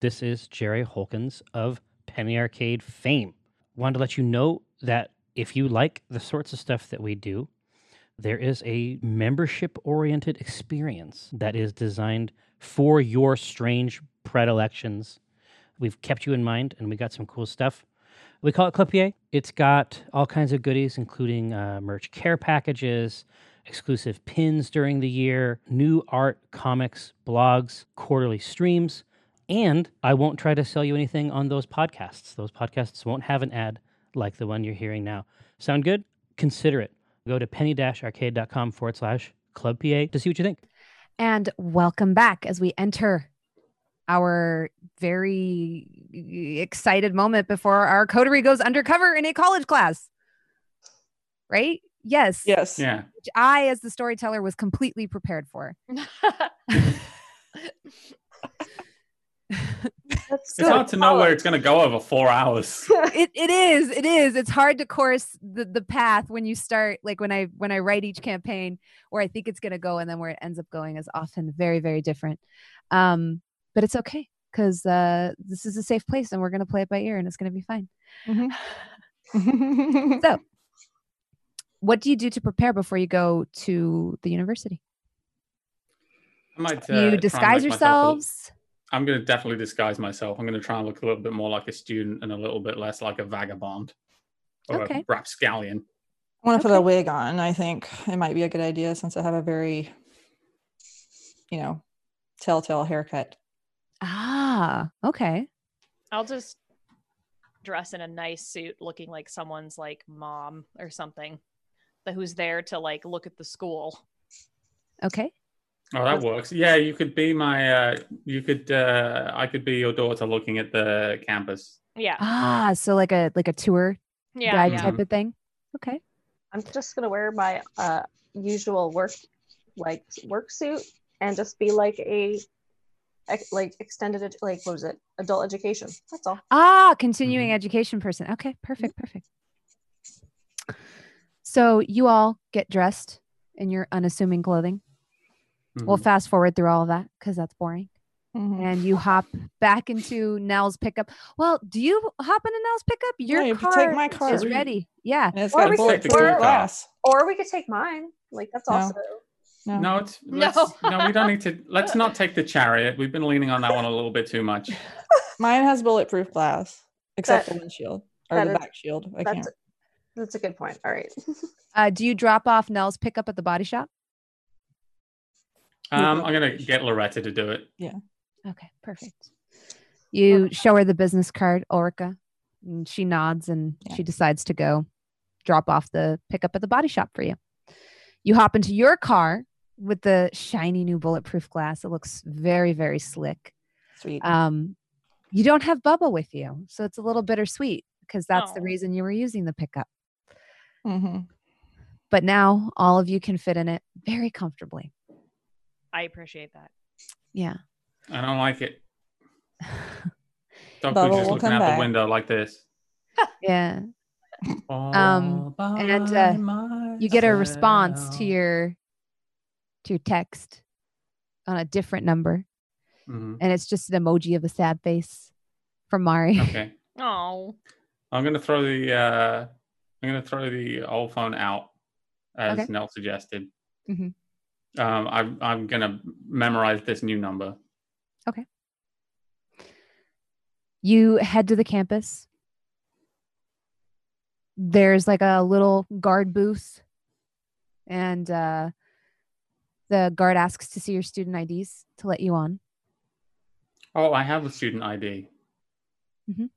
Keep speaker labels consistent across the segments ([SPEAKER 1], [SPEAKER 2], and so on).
[SPEAKER 1] This is Jerry Holkins of Penny Arcade fame. Wanted to let you know that if you like the sorts of stuff that we do, there is a membership oriented experience that is designed for your strange predilections. We've kept you in mind and we got some cool stuff. We call it PA. It's got all kinds of goodies, including uh, merch care packages, exclusive pins during the year, new art, comics, blogs, quarterly streams. And I won't try to sell you anything on those podcasts. Those podcasts won't have an ad like the one you're hearing now. Sound good? Consider it. Go to penny-arcade.com forward slash club PA to see what you think.
[SPEAKER 2] And welcome back as we enter our very excited moment before our coterie goes undercover in a college class. Right? Yes.
[SPEAKER 3] Yes.
[SPEAKER 4] Yeah.
[SPEAKER 2] Which I, as the storyteller, was completely prepared for.
[SPEAKER 4] It's hard to know where it's going to go over four hours.
[SPEAKER 2] it, it is it is. It's hard to course the, the path when you start like when i when i write each campaign where i think it's going to go and then where it ends up going is often very very different. Um but it's okay because uh this is a safe place and we're going to play it by ear and it's going to be fine.
[SPEAKER 3] Mhm.
[SPEAKER 2] so what do you do to prepare before you go to the university?
[SPEAKER 4] I might, uh,
[SPEAKER 2] you disguise
[SPEAKER 4] make myself
[SPEAKER 2] yourselves
[SPEAKER 4] I'm going to definitely disguise myself. I'm going to try and look a little bit more like a student and a little bit less like a vagabond or
[SPEAKER 2] Okay.
[SPEAKER 4] a rapscallion.
[SPEAKER 3] I want to put
[SPEAKER 2] Okay.
[SPEAKER 3] a wig on. I think it might be a good idea since I have a very, you know, telltale haircut.
[SPEAKER 2] ah okay
[SPEAKER 5] I'll just dress in a nice suit looking like someone's like mom or something that who's there to like look at the school.
[SPEAKER 2] okay
[SPEAKER 4] Oh, that works. Yeah, you could be my. Uh, you could. Uh, I could be your daughter looking at the campus.
[SPEAKER 5] Yeah.
[SPEAKER 2] ah so like a like a tour
[SPEAKER 5] Yeah.
[SPEAKER 2] guide
[SPEAKER 5] yeah.
[SPEAKER 2] type of thing okay
[SPEAKER 6] I'm just gonna wear my uh usual work like work suit and just be like a like extended ed- like what was it adult education that's all
[SPEAKER 2] Ah, continuing
[SPEAKER 4] Mhm.
[SPEAKER 2] education person. Okay, perfect, perfect. So you all get dressed in your unassuming clothing. We'll
[SPEAKER 4] Mhm.
[SPEAKER 2] fast forward through all of that because that's boring.
[SPEAKER 3] Mhm.
[SPEAKER 2] And you hop back into Nell's pickup. Well, do you hop into Nell's pickup? Your
[SPEAKER 3] you can
[SPEAKER 2] car,
[SPEAKER 3] take my car.
[SPEAKER 2] is ready. Yeah.
[SPEAKER 3] And it's
[SPEAKER 6] Or
[SPEAKER 3] got
[SPEAKER 6] we could-
[SPEAKER 3] bulletproof
[SPEAKER 4] or-
[SPEAKER 3] glass.
[SPEAKER 6] or we could take mine like that's
[SPEAKER 3] No.
[SPEAKER 6] also
[SPEAKER 3] No.
[SPEAKER 4] No, it's
[SPEAKER 5] No.
[SPEAKER 4] let's, no. We don't need to. Let's not take the chariot. We've been leaning on that one a little bit too much.
[SPEAKER 3] Mine has bulletproof glass, except
[SPEAKER 6] That-
[SPEAKER 3] the windshield or the
[SPEAKER 6] is-
[SPEAKER 3] back shield. I
[SPEAKER 6] that's
[SPEAKER 3] can't.
[SPEAKER 6] that's a good point all right
[SPEAKER 2] Uh, do you drop off Nell's pickup at the body shop?
[SPEAKER 4] Um, I'm gonna get Loretta to do it. Yeah.
[SPEAKER 2] Okay, perfect. You show her the business card, Ulrika, and she nods and
[SPEAKER 3] Yeah.
[SPEAKER 2] she decides to go drop off the pickup at the body shop for you. You hop into your car with the shiny new bulletproof glass. It looks very, very slick.
[SPEAKER 3] Sweet.
[SPEAKER 2] Um, you don't have Bubba with you, so it's a little bittersweet because that's the reason you were using the pickup.
[SPEAKER 3] Mm-hmm.
[SPEAKER 2] But now all of you can fit in it very comfortably.
[SPEAKER 5] I appreciate that.
[SPEAKER 2] Yeah.
[SPEAKER 4] I don't like it. Dog
[SPEAKER 3] Bubba
[SPEAKER 4] Food's just
[SPEAKER 3] will
[SPEAKER 4] looking out
[SPEAKER 3] back.
[SPEAKER 4] the window like this.
[SPEAKER 2] Yeah. Um, and, uh, you get a response to your to your text on a different number
[SPEAKER 4] Mhm.
[SPEAKER 2] and it's just an emoji of a sad face from Mari.
[SPEAKER 4] Okay.
[SPEAKER 5] Oh.
[SPEAKER 4] I'm gonna throw the uh I'm gonna throw the old phone out as
[SPEAKER 2] Okay.
[SPEAKER 4] Nell suggested.
[SPEAKER 2] Mhm.
[SPEAKER 4] Um, I'm I'm gonna memorize this new number. Okay.
[SPEAKER 2] You head to the campus. There's like a little guard booth and uh the guard asks to see your student IDs to let you on.
[SPEAKER 4] Oh, I have a student ID.
[SPEAKER 2] Mhm.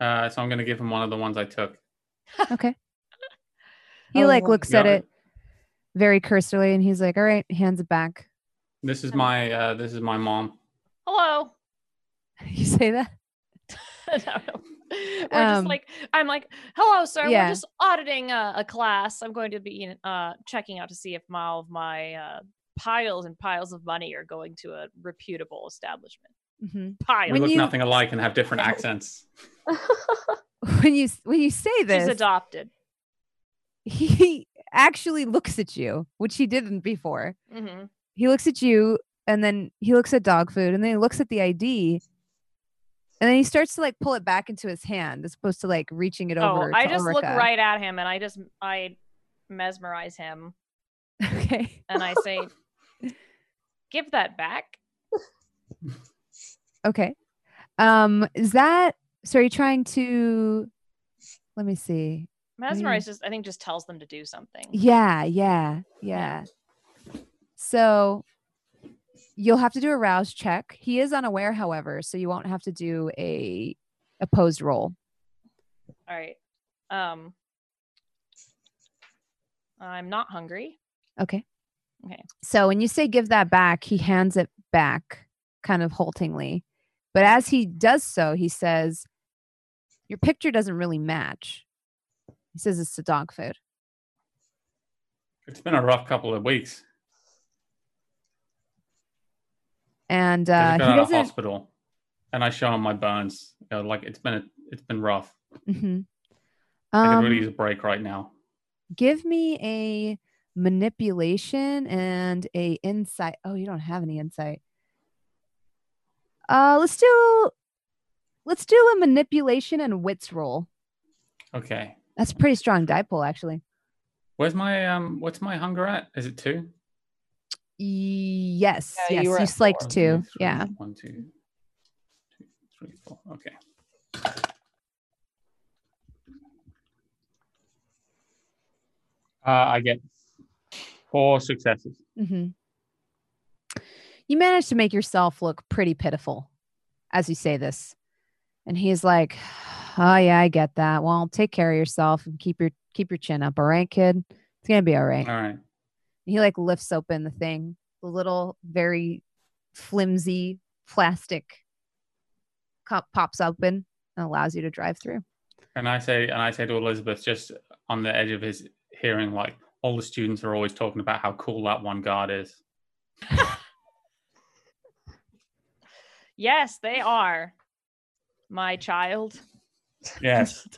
[SPEAKER 4] Uh, so I'm gonna give him one of the ones I took.
[SPEAKER 2] Okay. He
[SPEAKER 3] Oh,
[SPEAKER 2] like looks at it
[SPEAKER 4] it.
[SPEAKER 2] Very cursorily and he's like, "All right," hands it back.
[SPEAKER 4] This is my uh, this is my mom.
[SPEAKER 5] Hello.
[SPEAKER 2] You say that?
[SPEAKER 5] I don't. We're
[SPEAKER 2] Um,
[SPEAKER 5] just like I'm like, hello, sir.
[SPEAKER 2] yeah.
[SPEAKER 5] We're just auditing a, a class. I'm going to be uh, checking out to see if my, all of my uh, piles and piles of money are going to a reputable establishment.
[SPEAKER 2] Mm-hmm.
[SPEAKER 5] Piles.
[SPEAKER 4] We look
[SPEAKER 2] you-
[SPEAKER 4] nothing alike and have different accents.
[SPEAKER 2] When you when you say this,
[SPEAKER 5] She's adopted.
[SPEAKER 2] he actually looks at you, which he didn't before.
[SPEAKER 5] hmm
[SPEAKER 2] He looks at you and then he looks at dog food and then he looks at the ID And then he starts to like pull it back into his hand as opposed to like reaching it
[SPEAKER 5] Oh,
[SPEAKER 2] over.
[SPEAKER 5] I
[SPEAKER 2] to
[SPEAKER 5] just look right at him and I just I mesmerize him
[SPEAKER 2] Okay.
[SPEAKER 5] and I say, "Give that back."
[SPEAKER 2] Okay. Um, is that so? Are you trying to? Let me see.
[SPEAKER 5] Mesmerize just I think just tells them to do something.
[SPEAKER 2] Yeah, yeah, yeah. So you'll have to do a rouse check. He is unaware, however, so you won't have to do a opposed roll.
[SPEAKER 5] All right. Um, I'm not hungry.
[SPEAKER 2] Okay.
[SPEAKER 5] Okay.
[SPEAKER 2] So when you say give that back, he hands it back kind of haltingly. But as he does so, he says, Your picture doesn't really match. He says it's the dog food.
[SPEAKER 4] It's been a rough couple of weeks.
[SPEAKER 2] And uh, he
[SPEAKER 4] got out of hospital, and I show him my burns. You know, like it's been a, it's been rough.
[SPEAKER 2] Mhm.
[SPEAKER 4] I could
[SPEAKER 2] Um,
[SPEAKER 4] really use a break right now.
[SPEAKER 2] give me a manipulation and a insight. Oh, you don't have any insight. Uh, let's do let's do a manipulation and wits roll.
[SPEAKER 4] Okay.
[SPEAKER 2] That's a pretty strong dice pool, actually.
[SPEAKER 4] Where's my um? What's my hunger at? Is it two?
[SPEAKER 2] Yes,
[SPEAKER 3] Yeah,
[SPEAKER 2] yes,
[SPEAKER 3] you
[SPEAKER 2] you,
[SPEAKER 3] were at
[SPEAKER 2] sliked two.
[SPEAKER 4] three,
[SPEAKER 2] Yeah.
[SPEAKER 4] One, two, two, three, four. Okay. Uh, I get four successes.
[SPEAKER 2] Mm-hmm. You manage to make yourself look pretty pitiful as you say this. And he's like, Oh yeah, I get that. Well, take care of yourself and keep your keep your chin up, all right, kid? It's gonna be all right.
[SPEAKER 4] All right.
[SPEAKER 2] he like lifts open the thing, the little very flimsy plastic cup pops open and allows you to drive through.
[SPEAKER 4] And I say, and I say to Elizabeth, just on the edge of his hearing, like all the students are always talking about how cool that one guard is.
[SPEAKER 5] Yes, they are. My child.
[SPEAKER 4] Yes.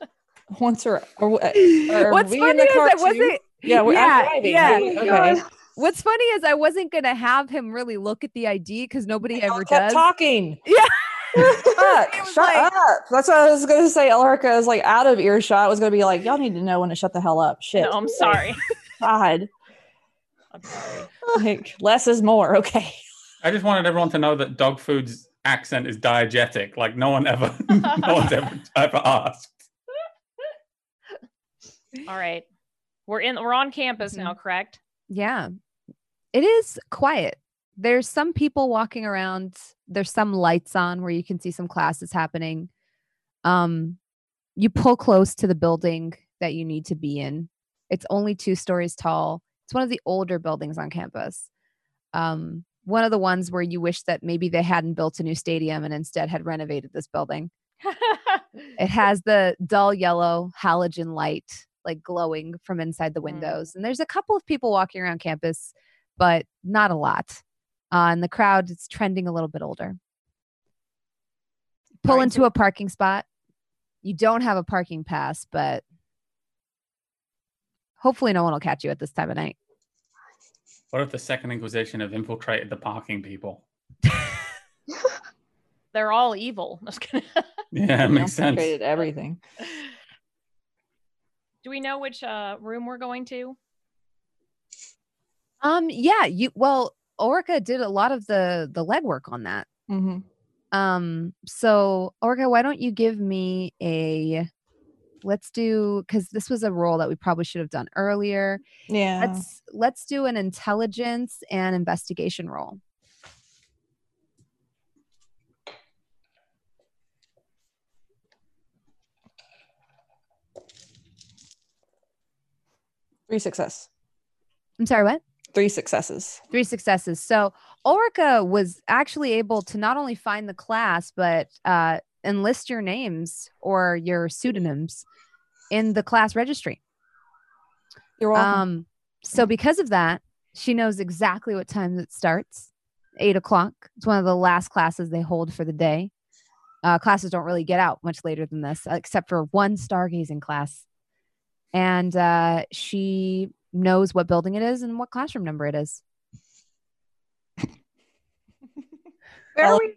[SPEAKER 3] Once or, or are
[SPEAKER 2] What's funny is I wasn't
[SPEAKER 3] Yeah, we're
[SPEAKER 2] Yeah,
[SPEAKER 3] driving.
[SPEAKER 2] yeah.
[SPEAKER 3] right?
[SPEAKER 6] My
[SPEAKER 3] Okay.
[SPEAKER 2] What's funny is I wasn't gonna have him really look at the ID because nobody
[SPEAKER 3] Y'all
[SPEAKER 2] ever
[SPEAKER 3] kept
[SPEAKER 2] does.
[SPEAKER 3] talking.
[SPEAKER 2] Yeah.
[SPEAKER 3] Fuck, shut
[SPEAKER 2] like-
[SPEAKER 3] up. That's what I was gonna say. Ulrika is like out of earshot. Was gonna be like, y'all need to know when to shut the hell up. Shit.
[SPEAKER 5] No, I'm sorry.
[SPEAKER 3] God.
[SPEAKER 5] I'm sorry.
[SPEAKER 3] Like less is more. Okay.
[SPEAKER 4] I just wanted everyone to know that dog food's accent is diegetic. Like no one ever, no one's ever ever asked.
[SPEAKER 5] All right. We're in we're on campus
[SPEAKER 2] Mm-hmm.
[SPEAKER 5] now, correct?
[SPEAKER 2] Yeah. It is quiet. There's some people walking around. There's some lights on where you can see some classes happening. Um you pull close to the building that you need to be in. It's only two stories tall. It's one of the older buildings on campus. Um one of the ones where you wish that maybe they hadn't built a new stadium and instead had renovated this building. It has the dull yellow halogen light like glowing from inside the
[SPEAKER 5] Mm.
[SPEAKER 2] windows. And there's a couple of people walking around campus, but not a lot. Uh, and the crowd is trending a little bit older. Pull into a parking spot. You don't have a parking pass, but hopefully no one will catch you at this time of night.
[SPEAKER 4] What if the Second Inquisition have infiltrated the parking people?
[SPEAKER 5] They're all evil. Just kidding.
[SPEAKER 4] Yeah, it makes sense.
[SPEAKER 3] Created everything.
[SPEAKER 5] Do we know which uh, room we're going to?
[SPEAKER 2] Um, yeah, you well, Ulrika did a lot of the the legwork on that.
[SPEAKER 3] hmm
[SPEAKER 2] Um, so Orga, why don't you give me a let's do because this was a roll that we probably should have done earlier.
[SPEAKER 3] Yeah.
[SPEAKER 2] Let's let's do an intelligence and investigation roll.
[SPEAKER 3] Three success.
[SPEAKER 2] I'm sorry, what?
[SPEAKER 3] Three successes.
[SPEAKER 2] Three successes. So Ulrika was actually able to not only find the class, but uh, enlist your names or your pseudonyms in the class registry.
[SPEAKER 3] You're welcome.
[SPEAKER 2] Um, so because of that, she knows exactly what time it starts. Eight o'clock. It's one of the last classes they hold for the day. Uh, classes don't really get out much later than this, uh, except for one stargazing class. And uh, she knows what building it is and what classroom number it is.
[SPEAKER 6] Where are we?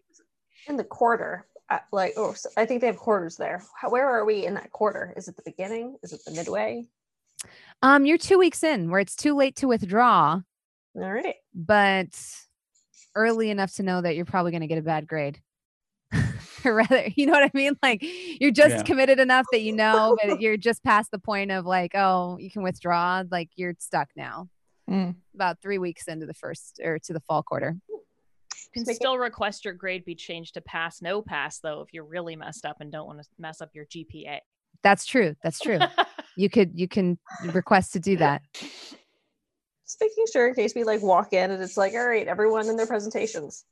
[SPEAKER 6] in the quarter. Uh, Like, oh, so I think they have quarters there. How, where are we in that quarter? Is it the beginning? Is it the midway?
[SPEAKER 2] Um, you're two weeks in where it's too late to withdraw,
[SPEAKER 6] All right.
[SPEAKER 2] but early enough to know that you're probably going to get a bad grade. or rather, you know what I mean? Like you're just
[SPEAKER 4] Yeah.
[SPEAKER 2] committed enough that you know, but you're just past the point of like, oh, you can withdraw. Like you're stuck now.
[SPEAKER 3] Mm.
[SPEAKER 2] About three weeks into the first or to the fall quarter.
[SPEAKER 5] You can
[SPEAKER 6] Just make it-
[SPEAKER 5] still request your grade be changed to pass, no pass, though, if you're really messed up and don't want to mess up your GPA.
[SPEAKER 2] That's true. That's true. you could you can request to do that.
[SPEAKER 6] Just making sure in case we like walk in and it's like, all right, everyone in their presentations.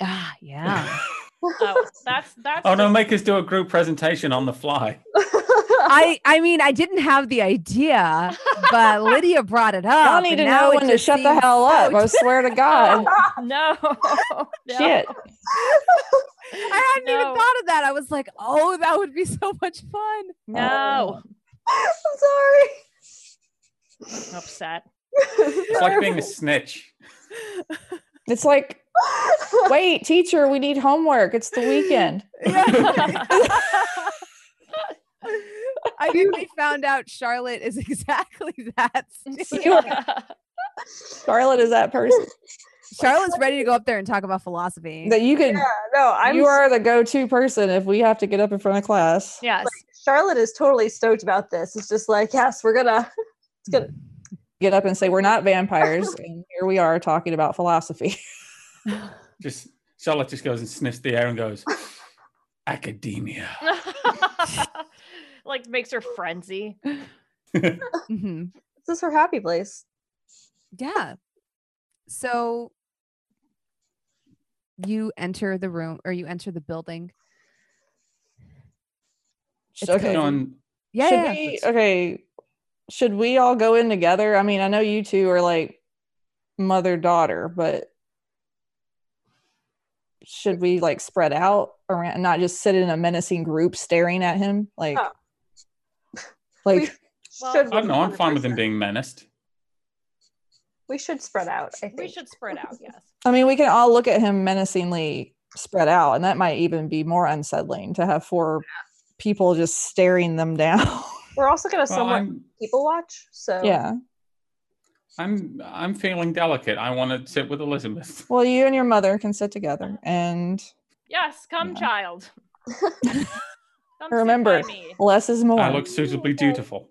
[SPEAKER 2] Ah, yeah.
[SPEAKER 5] oh, that's that's.
[SPEAKER 4] oh no, make us do a group presentation on the fly.
[SPEAKER 2] I I mean I didn't have the idea, but Lydia brought it up.
[SPEAKER 3] Y'all need to know when to shut the
[SPEAKER 2] seems
[SPEAKER 3] hell up.
[SPEAKER 2] so
[SPEAKER 3] I swear to God.
[SPEAKER 5] no, no.
[SPEAKER 3] Shit.
[SPEAKER 2] I hadn't even thought of that. I was like, oh, that would be so much fun.
[SPEAKER 5] No,
[SPEAKER 6] I'm sorry.
[SPEAKER 5] I'm upset.
[SPEAKER 4] It's like being a snitch.
[SPEAKER 3] It's like, wait, teacher, we need homework. It's the weekend.
[SPEAKER 2] I think we found out Charlotte is exactly that.
[SPEAKER 3] Charlotte is that person
[SPEAKER 2] Charlotte's ready to go up there and talk about philosophy.
[SPEAKER 3] that you could.
[SPEAKER 6] Yeah, no, I'm
[SPEAKER 3] you are the go-to person if we have to get up in front of class.
[SPEAKER 5] yes.
[SPEAKER 6] Charlotte is totally stoked about this. It's just like, yes, we're gonna it's gonna
[SPEAKER 3] Get up and say we're not vampires, and here we are talking about philosophy.
[SPEAKER 4] Just Charlotte just goes and sniffs the air and goes, academia.
[SPEAKER 5] Like makes her frenzy.
[SPEAKER 2] Mhm.
[SPEAKER 6] this is her happy place.
[SPEAKER 2] Yeah. So you enter the room or you enter the building. It's
[SPEAKER 3] okay.
[SPEAKER 4] On
[SPEAKER 2] Yeah.
[SPEAKER 3] should
[SPEAKER 2] yeah,
[SPEAKER 3] we okay should we all go in together i mean i know you two are like mother daughter but should we like spread out around not just sit in a menacing group staring at him like
[SPEAKER 6] Oh.
[SPEAKER 3] Like
[SPEAKER 5] Well,
[SPEAKER 6] should
[SPEAKER 4] I don't know. I'm fine with him being menaced.
[SPEAKER 6] We should spread out. I think
[SPEAKER 5] We should spread out. Yes.
[SPEAKER 3] i mean we can all look at him menacingly spread out and that might even be more unsettling to have four people just staring them down
[SPEAKER 6] We're also gonna
[SPEAKER 4] Well,
[SPEAKER 6] somewhat
[SPEAKER 4] I'm
[SPEAKER 6] people watch. So
[SPEAKER 3] yeah
[SPEAKER 4] I'm I'm feeling delicate. I want to sit with Elizabeth.
[SPEAKER 3] well you and your mother can sit together and
[SPEAKER 5] Yes. Come,
[SPEAKER 3] Yeah.
[SPEAKER 5] child. Come
[SPEAKER 3] remember
[SPEAKER 5] me.
[SPEAKER 3] less is more
[SPEAKER 4] I look suitably dutiful.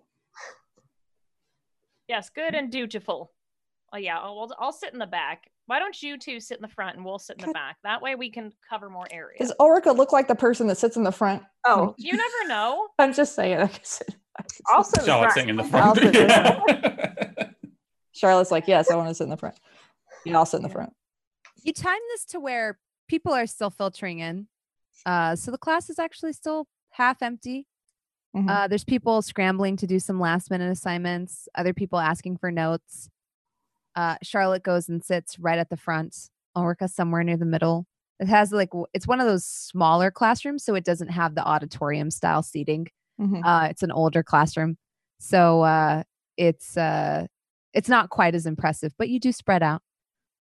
[SPEAKER 5] Yes, good and dutiful. Oh yeah, I'll, I'll- I'll sit in the back. Why don't you two sit in the front and we'll sit in the back? That way we can cover more area.
[SPEAKER 3] does Ulrika look like the person that sits in the front
[SPEAKER 6] oh,
[SPEAKER 5] You never know.
[SPEAKER 3] I'm just saying. I guess
[SPEAKER 6] I'll sit in the
[SPEAKER 4] Charlotte
[SPEAKER 6] front.
[SPEAKER 4] sitting in the front. Yeah.
[SPEAKER 3] Charlotte's like, yes, I want to sit in the front. Yeah, I'll sit in the front.
[SPEAKER 2] you time this to where people are still filtering in. Uh, so the class is actually still half empty.
[SPEAKER 3] Mhm.
[SPEAKER 2] Uh, there's people scrambling to do some last minute assignments, other people asking for notes. Uh, Charlotte goes and sits right at the front. Ulrika somewhere near the middle. It has like it's one of those smaller classrooms, so it doesn't have the auditorium style seating.
[SPEAKER 3] Mhm.
[SPEAKER 2] Uh, it's an older classroom, so uh, it's uh, it's not quite as impressive, but you do spread out.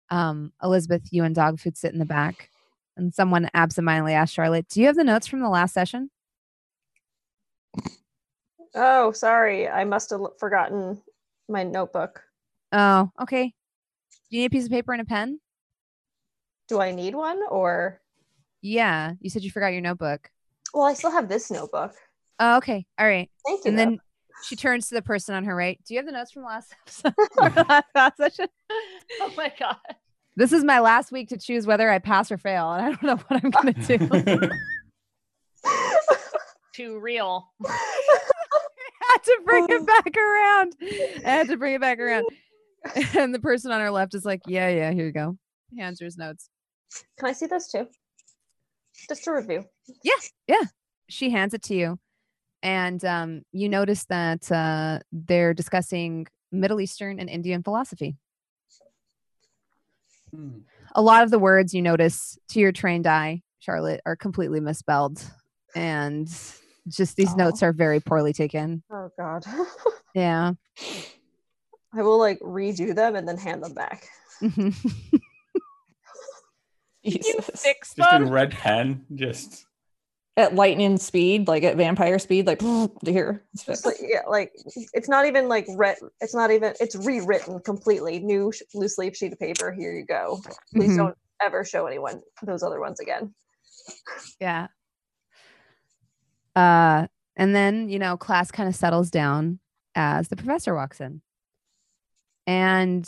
[SPEAKER 2] Um, Elizabeth, you and dog food sit in the back, and someone absentmindedly asked Charlotte, "Do you have the notes from the last session?"
[SPEAKER 6] Oh, sorry. I must have forgotten my notebook.
[SPEAKER 2] Oh, okay. Do you need a piece of paper and a pen?
[SPEAKER 6] Do I need one or?
[SPEAKER 2] Yeah, you said you forgot your notebook.
[SPEAKER 6] Well, I still have this notebook.
[SPEAKER 2] Oh, okay. All right.
[SPEAKER 6] Thank you.
[SPEAKER 2] And
[SPEAKER 6] though.
[SPEAKER 2] then she turns to the person on her right. Do you have the notes from last episode? or last class session?
[SPEAKER 5] Oh my god.
[SPEAKER 2] This is my last week to choose whether I pass or fail, and I don't know what I'm gonna do.
[SPEAKER 5] Too real.
[SPEAKER 2] Had to bring it back around. I had to bring it back around. And the person on her left is like, "Yeah, yeah, here you go." Hands her his notes.
[SPEAKER 6] Can I see those too? Just to review. Yeah, yeah.
[SPEAKER 2] She hands it to you, and um, you notice that uh, they're discussing Middle Eastern and Indian philosophy.
[SPEAKER 4] Hmm.
[SPEAKER 2] a lot of the words you notice to your trained eye, Charlotte, are completely misspelled. And just these
[SPEAKER 3] Aw.
[SPEAKER 2] notes are very poorly taken.
[SPEAKER 6] Oh God.
[SPEAKER 2] Yeah.
[SPEAKER 6] I will like redo them and then hand them back.
[SPEAKER 3] Jesus.
[SPEAKER 5] Fix
[SPEAKER 4] Just in
[SPEAKER 5] them.
[SPEAKER 4] red pen. Just
[SPEAKER 3] At lightning speed, like at vampire speed, like to here. it's
[SPEAKER 6] Just like, yeah, like it's not even like red. it's not even it's rewritten completely. New sh- loose leaf sheet of paper. Here you go. Please
[SPEAKER 2] Mhm.
[SPEAKER 6] don't ever show anyone those other ones again.
[SPEAKER 2] Yeah. Uh, and then, you know, class kind of settles down as the professor walks in. And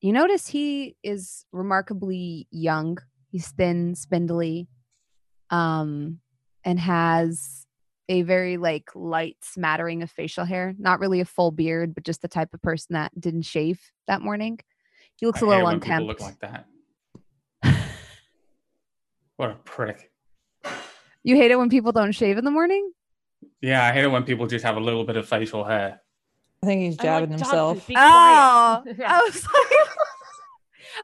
[SPEAKER 2] you notice he is remarkably young. He's thin, spindly, um, and has a very like light smattering of facial hair. Not really a full beard, but just the type of person that didn't shave that morning. He looks
[SPEAKER 4] I
[SPEAKER 2] a little unkempt.
[SPEAKER 4] look like that. What a prick.
[SPEAKER 2] You hate it when people don't shave in the morning?
[SPEAKER 4] Yeah, I hate it when people just have a little bit of facial hair.
[SPEAKER 3] I think he's
[SPEAKER 5] I'm like,
[SPEAKER 3] jabbing himself.
[SPEAKER 2] Oh. I was like,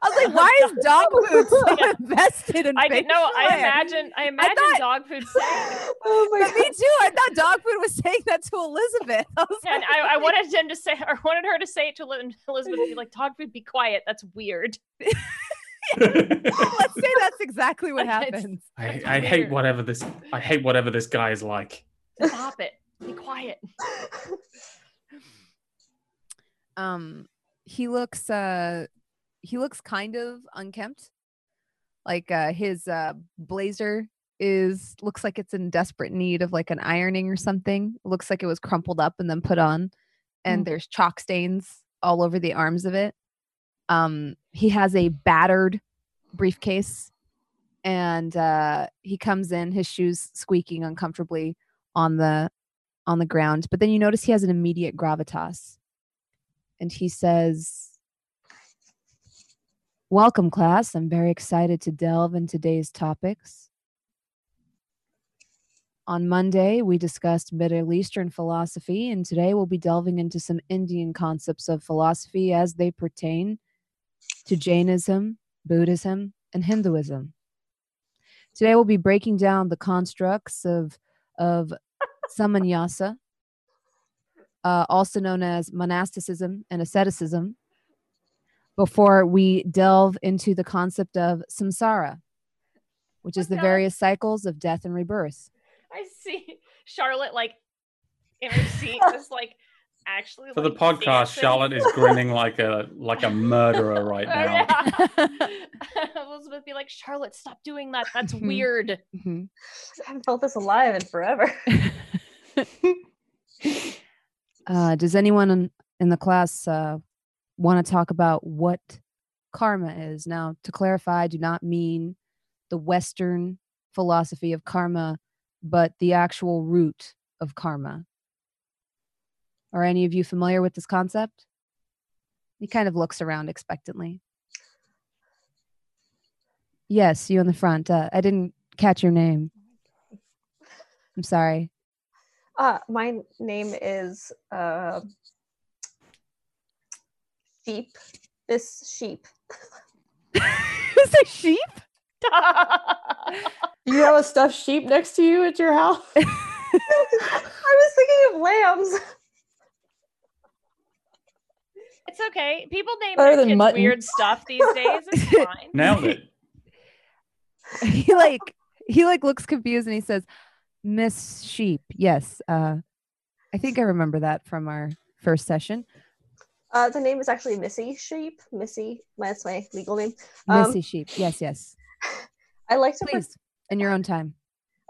[SPEAKER 2] I was like, why is dog food so
[SPEAKER 5] Yeah.
[SPEAKER 2] invested in?
[SPEAKER 5] I didn't know. I
[SPEAKER 2] facial hair?
[SPEAKER 5] imagine. I imagine
[SPEAKER 2] thought-
[SPEAKER 5] dog food saying.
[SPEAKER 6] Oh my
[SPEAKER 2] But me too. I thought dog food was saying that to Elizabeth. I was
[SPEAKER 5] And
[SPEAKER 2] like,
[SPEAKER 5] I, I wanted him to say, or wanted her to say it to Elizabeth, and be like, "Dog food, be quiet. That's weird."
[SPEAKER 2] Let's say that's exactly what happens.
[SPEAKER 4] I, I hate whatever this I hate whatever this guy is like.
[SPEAKER 5] Stop it. Be quiet.
[SPEAKER 2] Um, he looks uh, he looks kind of unkempt. Like uh, his uh blazer is looks like it's in desperate need of like an ironing or something. It looks like it was crumpled up and then put on, and
[SPEAKER 3] Mm.
[SPEAKER 2] there's chalk stains all over the arms of it. Um, he has a battered briefcase, and uh, he comes in, his shoes squeaking uncomfortably on the on the ground. But then you notice he has an immediate gravitas, and he says. Welcome, class. I'm very excited to delve in today's topics. On Monday, we discussed Middle Eastern philosophy, and today we'll be delving into some Indian concepts of philosophy as they pertain to Jainism, Buddhism, and Hinduism. Today, we'll be breaking down the constructs of, of samanyasa, uh, also known as monasticism and asceticism, before we delve into the concept of samsara, which is the various cycles of death and rebirth.
[SPEAKER 5] I see Charlotte like in her seat, just like actually.
[SPEAKER 4] For the podcast,
[SPEAKER 5] dancing.
[SPEAKER 4] Charlotte is grinning like a like a murderer right now.
[SPEAKER 5] yeah. Elizabeth be like, Charlotte, stop doing that. That's
[SPEAKER 2] Mhm.
[SPEAKER 5] weird.
[SPEAKER 2] Mhm.
[SPEAKER 6] I haven't felt this alive in forever.
[SPEAKER 2] uh, does anyone in, in the class uh, want to talk about what karma is? Now, to clarify, I do not mean the Western philosophy of karma, but the actual root of karma. Are any of you familiar with this concept? He kind of looks around expectantly. Yes, you in the front. Uh, I didn't catch your name. I'm sorry.
[SPEAKER 6] Uh, my name is uh, Sheep. This sheep.
[SPEAKER 2] Is a sheep?
[SPEAKER 3] You have a stuffed sheep next to you at your house?
[SPEAKER 6] I was thinking of lambs.
[SPEAKER 5] It's okay. People name
[SPEAKER 3] Better
[SPEAKER 5] their
[SPEAKER 3] than
[SPEAKER 5] kids
[SPEAKER 3] mutton.
[SPEAKER 5] weird stuff these days. It's fine.
[SPEAKER 4] Nailed it.
[SPEAKER 2] he like he like looks confused and he says miss sheep yes uh i think i remember that from our first session
[SPEAKER 6] Uh, the name is actually Missy Sheep. Missy, that's my legal name. Um,
[SPEAKER 2] missy sheep yes yes
[SPEAKER 6] I like to put
[SPEAKER 2] please in your own time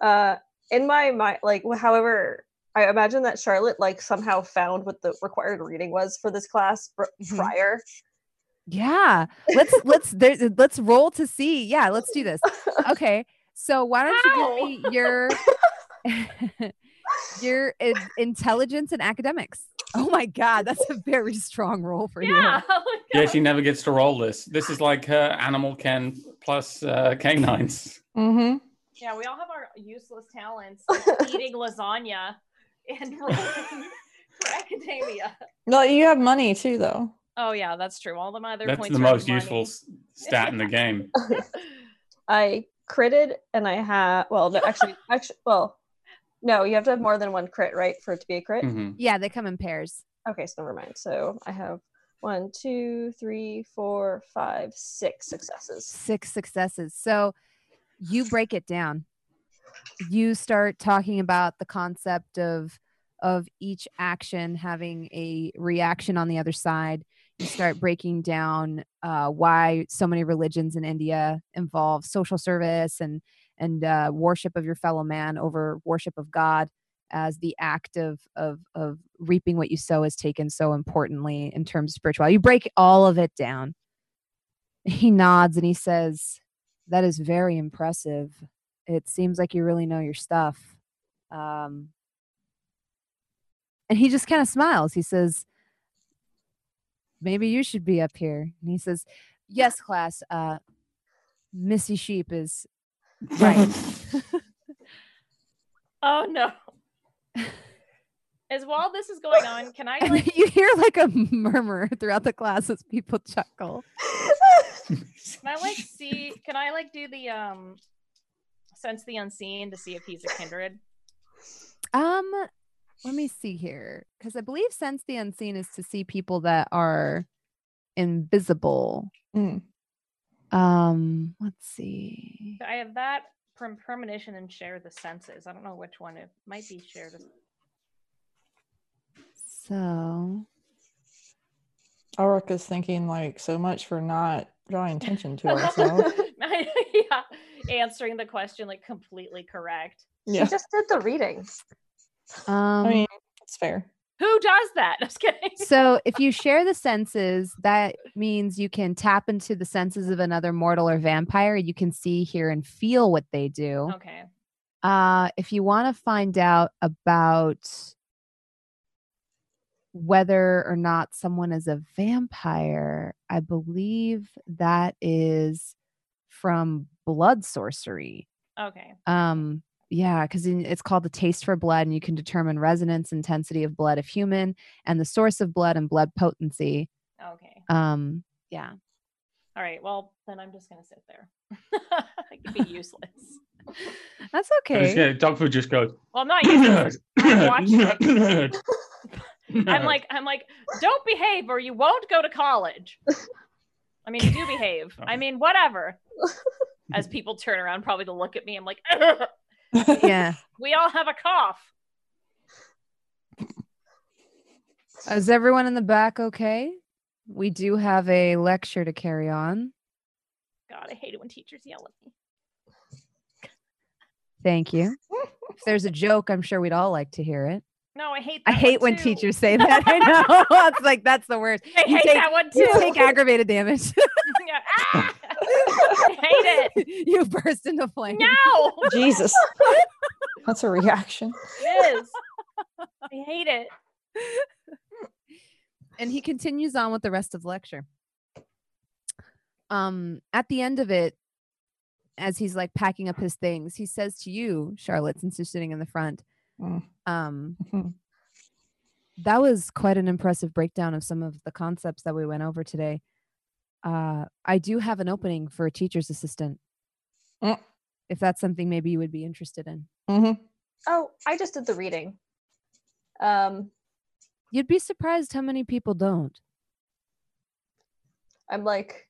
[SPEAKER 6] uh in my mind like however i imagine that charlotte like somehow found what the required reading was for this class
[SPEAKER 2] Mhm.
[SPEAKER 6] prior
[SPEAKER 2] yeah let's let's there, let's roll to see yeah let's do this okay so why don't you give me your your in- intelligence and academics oh my god that's a very strong roll for you
[SPEAKER 5] Yeah. oh
[SPEAKER 4] Yeah, she never gets to roll this. This is like her animal Ken plus uh, canines.
[SPEAKER 3] Mm-hmm.
[SPEAKER 5] Yeah, we all have our useless talents, like eating lasagna and rolling for academia.
[SPEAKER 3] No, you have money too, though.
[SPEAKER 5] Oh yeah, that's true. All of my other
[SPEAKER 4] That's
[SPEAKER 5] points
[SPEAKER 4] the
[SPEAKER 5] are
[SPEAKER 4] most
[SPEAKER 5] money.
[SPEAKER 4] useful s- stat in the game.
[SPEAKER 6] i critted and i have well no, actually actually well no you have to have more than one crit right for it to be a crit
[SPEAKER 4] Mhm.
[SPEAKER 2] yeah they come in pairs
[SPEAKER 6] okay so never mind so i have One, two, three, four, five, six successes.
[SPEAKER 2] six successes. So you break it down. You start talking about the concept of of each action having a reaction on the other side. You start breaking down uh, why so many religions in India involve social service and and uh, worship of your fellow man over worship of God as the act of of of reaping what you sow is taken so importantly in terms of spirituality. You break all of it down. He nods and he says, "That is very impressive. It seems like you really know your stuff." Um, and he just kind of smiles. He says, "Maybe you should be up here." And he says, "Yes, class. Uh, Missy Sheep is right."
[SPEAKER 5] Oh no. As while this is going on, can I like
[SPEAKER 2] you hear like a murmur throughout the class as people chuckle.
[SPEAKER 5] can I like see can I like do the um sense the unseen to see if he's a kindred?
[SPEAKER 2] Um, let me see here because I believe sense the unseen is to see people that are invisible.
[SPEAKER 3] Mm.
[SPEAKER 2] Um, let's see.
[SPEAKER 5] I have that from premonition and share the senses. I don't know which one it might be shared.
[SPEAKER 2] So
[SPEAKER 3] Ulrich is thinking like so much for not drawing attention to herself.
[SPEAKER 5] yeah, answering the question like completely correct.
[SPEAKER 6] She just did the reading.
[SPEAKER 2] um
[SPEAKER 3] I mean it's fair.
[SPEAKER 5] Who does that? I'm just kidding.
[SPEAKER 2] so if you share the senses, that means you can tap into the senses of another mortal or vampire. You can see, hear, and feel what they do.
[SPEAKER 5] Okay.
[SPEAKER 2] Uh, if you want to find out about whether or not someone is a vampire, I believe that is from blood sorcery.
[SPEAKER 5] Okay.
[SPEAKER 2] Um, yeah, because it's called the taste for blood, and you can determine resonance intensity of blood of human and the source of blood and blood potency.
[SPEAKER 5] Okay.
[SPEAKER 2] Um, yeah.
[SPEAKER 5] All right. Well, then I'm just gonna sit there. I could be useless.
[SPEAKER 2] That's okay.
[SPEAKER 4] yeah, dog food just goes.
[SPEAKER 5] Well, I'm not useless. I'm it.
[SPEAKER 4] I'm
[SPEAKER 5] I'm like, I'm like, don't behave or you won't go to college. I mean, do behave. I mean, whatever. As people turn around, probably to look at me, I'm like,
[SPEAKER 2] yeah.
[SPEAKER 5] we all have a cough.
[SPEAKER 2] Is everyone in the back okay? We do have a lecture to carry on.
[SPEAKER 5] God, I hate it when teachers yell at me.
[SPEAKER 2] Thank you. If there's a joke, I'm sure we'd all like to hear it.
[SPEAKER 5] No, I hate.
[SPEAKER 2] I hate
[SPEAKER 5] one
[SPEAKER 2] when
[SPEAKER 5] too.
[SPEAKER 2] teachers say that. I know. it's like that's the worst.
[SPEAKER 5] I
[SPEAKER 2] You
[SPEAKER 5] hate
[SPEAKER 2] take-
[SPEAKER 5] that one too.
[SPEAKER 2] You take aggravated damage.
[SPEAKER 5] Yeah. Ah! I hate it.
[SPEAKER 2] you burst into flames.
[SPEAKER 5] No,
[SPEAKER 3] Jesus. That's a reaction.
[SPEAKER 5] it is. I hate it.
[SPEAKER 2] and he continues on with the rest of the lecture. Um, at the end of it, as he's like packing up his things, he says to you, Charlotte, since you're sitting in the front,
[SPEAKER 3] Mm.
[SPEAKER 2] um,
[SPEAKER 3] Mhm.
[SPEAKER 2] that was quite an impressive breakdown of some of the concepts that we went over today. Uh, I do have an opening for a teacher's assistant.
[SPEAKER 3] Mm.
[SPEAKER 2] If that's something maybe you would be interested in.
[SPEAKER 3] Mhm.
[SPEAKER 6] Oh, I just did the reading. Um,
[SPEAKER 2] You'd be surprised how many people don't.
[SPEAKER 6] I'm like,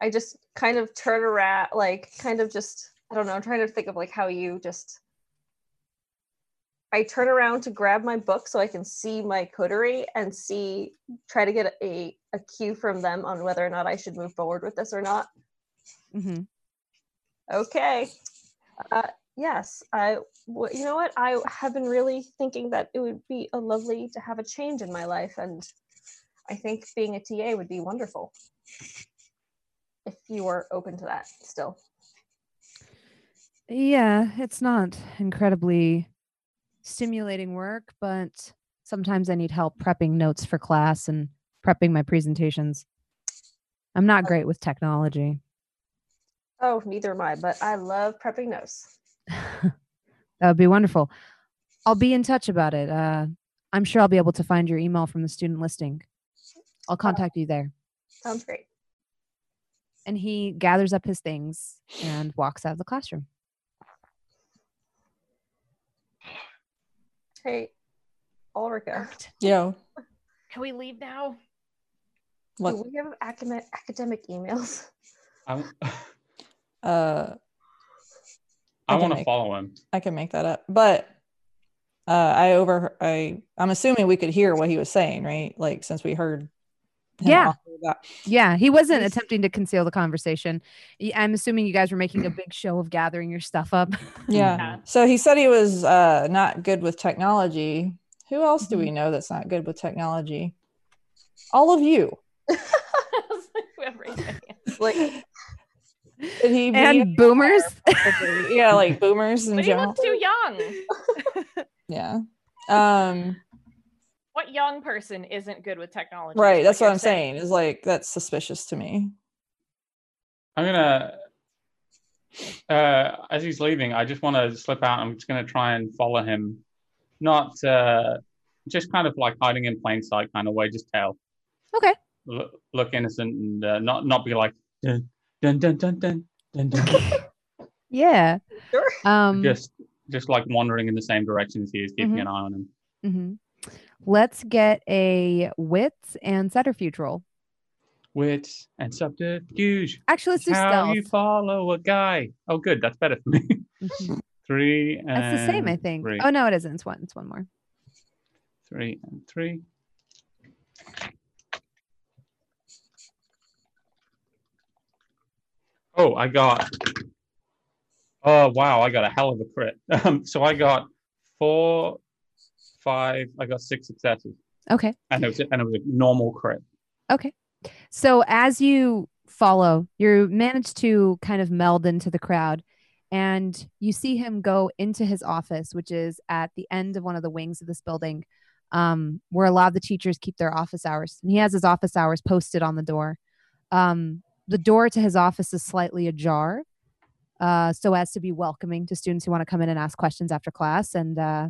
[SPEAKER 6] I just kind of turn around, like, kind of just, I don't know, I'm trying to think of like how you just. I turn around to grab my book so I can see my coterie and see, try to get a, a cue from them on whether or not I should move forward with this or not.
[SPEAKER 2] hmm
[SPEAKER 6] Okay. Uh, yes, I. w- You know what? I have been really thinking that it would be a lovely to have a change in my life, and I think being a TA would be wonderful. If you were open to that, still.
[SPEAKER 2] Yeah, it's not incredibly stimulating work, but sometimes I need help prepping notes for class and prepping my presentations. I'm not great with technology.
[SPEAKER 6] Oh, neither am I, but I love prepping notes.
[SPEAKER 2] that would be wonderful. I'll be in touch about it. Uh, I'm sure I'll be able to find your email from the student listing. I'll contact you there.
[SPEAKER 6] Sounds great.
[SPEAKER 2] And he gathers up his things and walks out of the classroom.
[SPEAKER 6] Hey, Ulrika.
[SPEAKER 3] Yeah.
[SPEAKER 5] Can we leave now?
[SPEAKER 3] What?
[SPEAKER 6] Do we have academic academic emails?
[SPEAKER 4] I,
[SPEAKER 3] Uh,
[SPEAKER 4] I
[SPEAKER 3] can
[SPEAKER 4] want to follow him.
[SPEAKER 3] I can make that up, but uh, I over I I'm assuming we could hear what he was saying, right? Like since we heard. Him
[SPEAKER 2] Yeah.
[SPEAKER 3] that.
[SPEAKER 2] Yeah, he wasn't
[SPEAKER 3] He's-
[SPEAKER 2] attempting to conceal the conversation. i'm assuming you guys were making a big show of gathering your stuff up.
[SPEAKER 3] Yeah.
[SPEAKER 5] Yeah.
[SPEAKER 3] So he said he was uh, not good with technology. Who else do
[SPEAKER 2] Mhm.
[SPEAKER 3] we know that's not good with technology? All of you.
[SPEAKER 5] Whoever raised their hand.
[SPEAKER 6] Like
[SPEAKER 3] Did he be
[SPEAKER 2] and boomers.
[SPEAKER 3] yeah, like boomers in
[SPEAKER 5] But he
[SPEAKER 3] general.
[SPEAKER 5] too young.
[SPEAKER 3] Yeah. Um.
[SPEAKER 5] What young person isn't good with technology?
[SPEAKER 3] Right.
[SPEAKER 5] is
[SPEAKER 3] That's what I'm saying. Is like that's suspicious to me.
[SPEAKER 4] I'm gonna, uh, as he's leaving, I just want to slip out. I'm just gonna try and follow him, not uh, just kind of like hiding in plain sight kind of way, just tell.
[SPEAKER 2] Okay.
[SPEAKER 4] Look, look innocent and uh, not not be like dun dun dun dun dun dun. dun.
[SPEAKER 2] yeah.
[SPEAKER 6] Sure.
[SPEAKER 2] Um.
[SPEAKER 4] just just like wandering in the same direction as he is, keeping
[SPEAKER 2] Mhm.
[SPEAKER 4] an eye on him.
[SPEAKER 2] mhm. Let's get a wits and subterfuge roll.
[SPEAKER 4] Wits and subterfuge.
[SPEAKER 2] Actually, let's do
[SPEAKER 4] How
[SPEAKER 2] stealth.
[SPEAKER 4] you follow a guy? Oh, good. That's better for me.
[SPEAKER 2] Mhm.
[SPEAKER 4] three and
[SPEAKER 2] That's the same, I think. Oh no, it isn't. It's one. It's one more.
[SPEAKER 4] three and three. Oh, I got. Oh wow, I got a hell of a crit. Um, so I got four, five. I got six successes,
[SPEAKER 2] Okay.
[SPEAKER 4] and it was and it was a normal crit.
[SPEAKER 2] Okay. So as you follow, you manage to kind of meld into the crowd and you see him go into his office, which is at the end of one of the wings of this building, um, where a lot of the teachers keep their office hours. And he has his office hours posted on the door. Um, the door to his office is slightly ajar, uh, so as to be welcoming to students who want to come in and ask questions after class. And uh,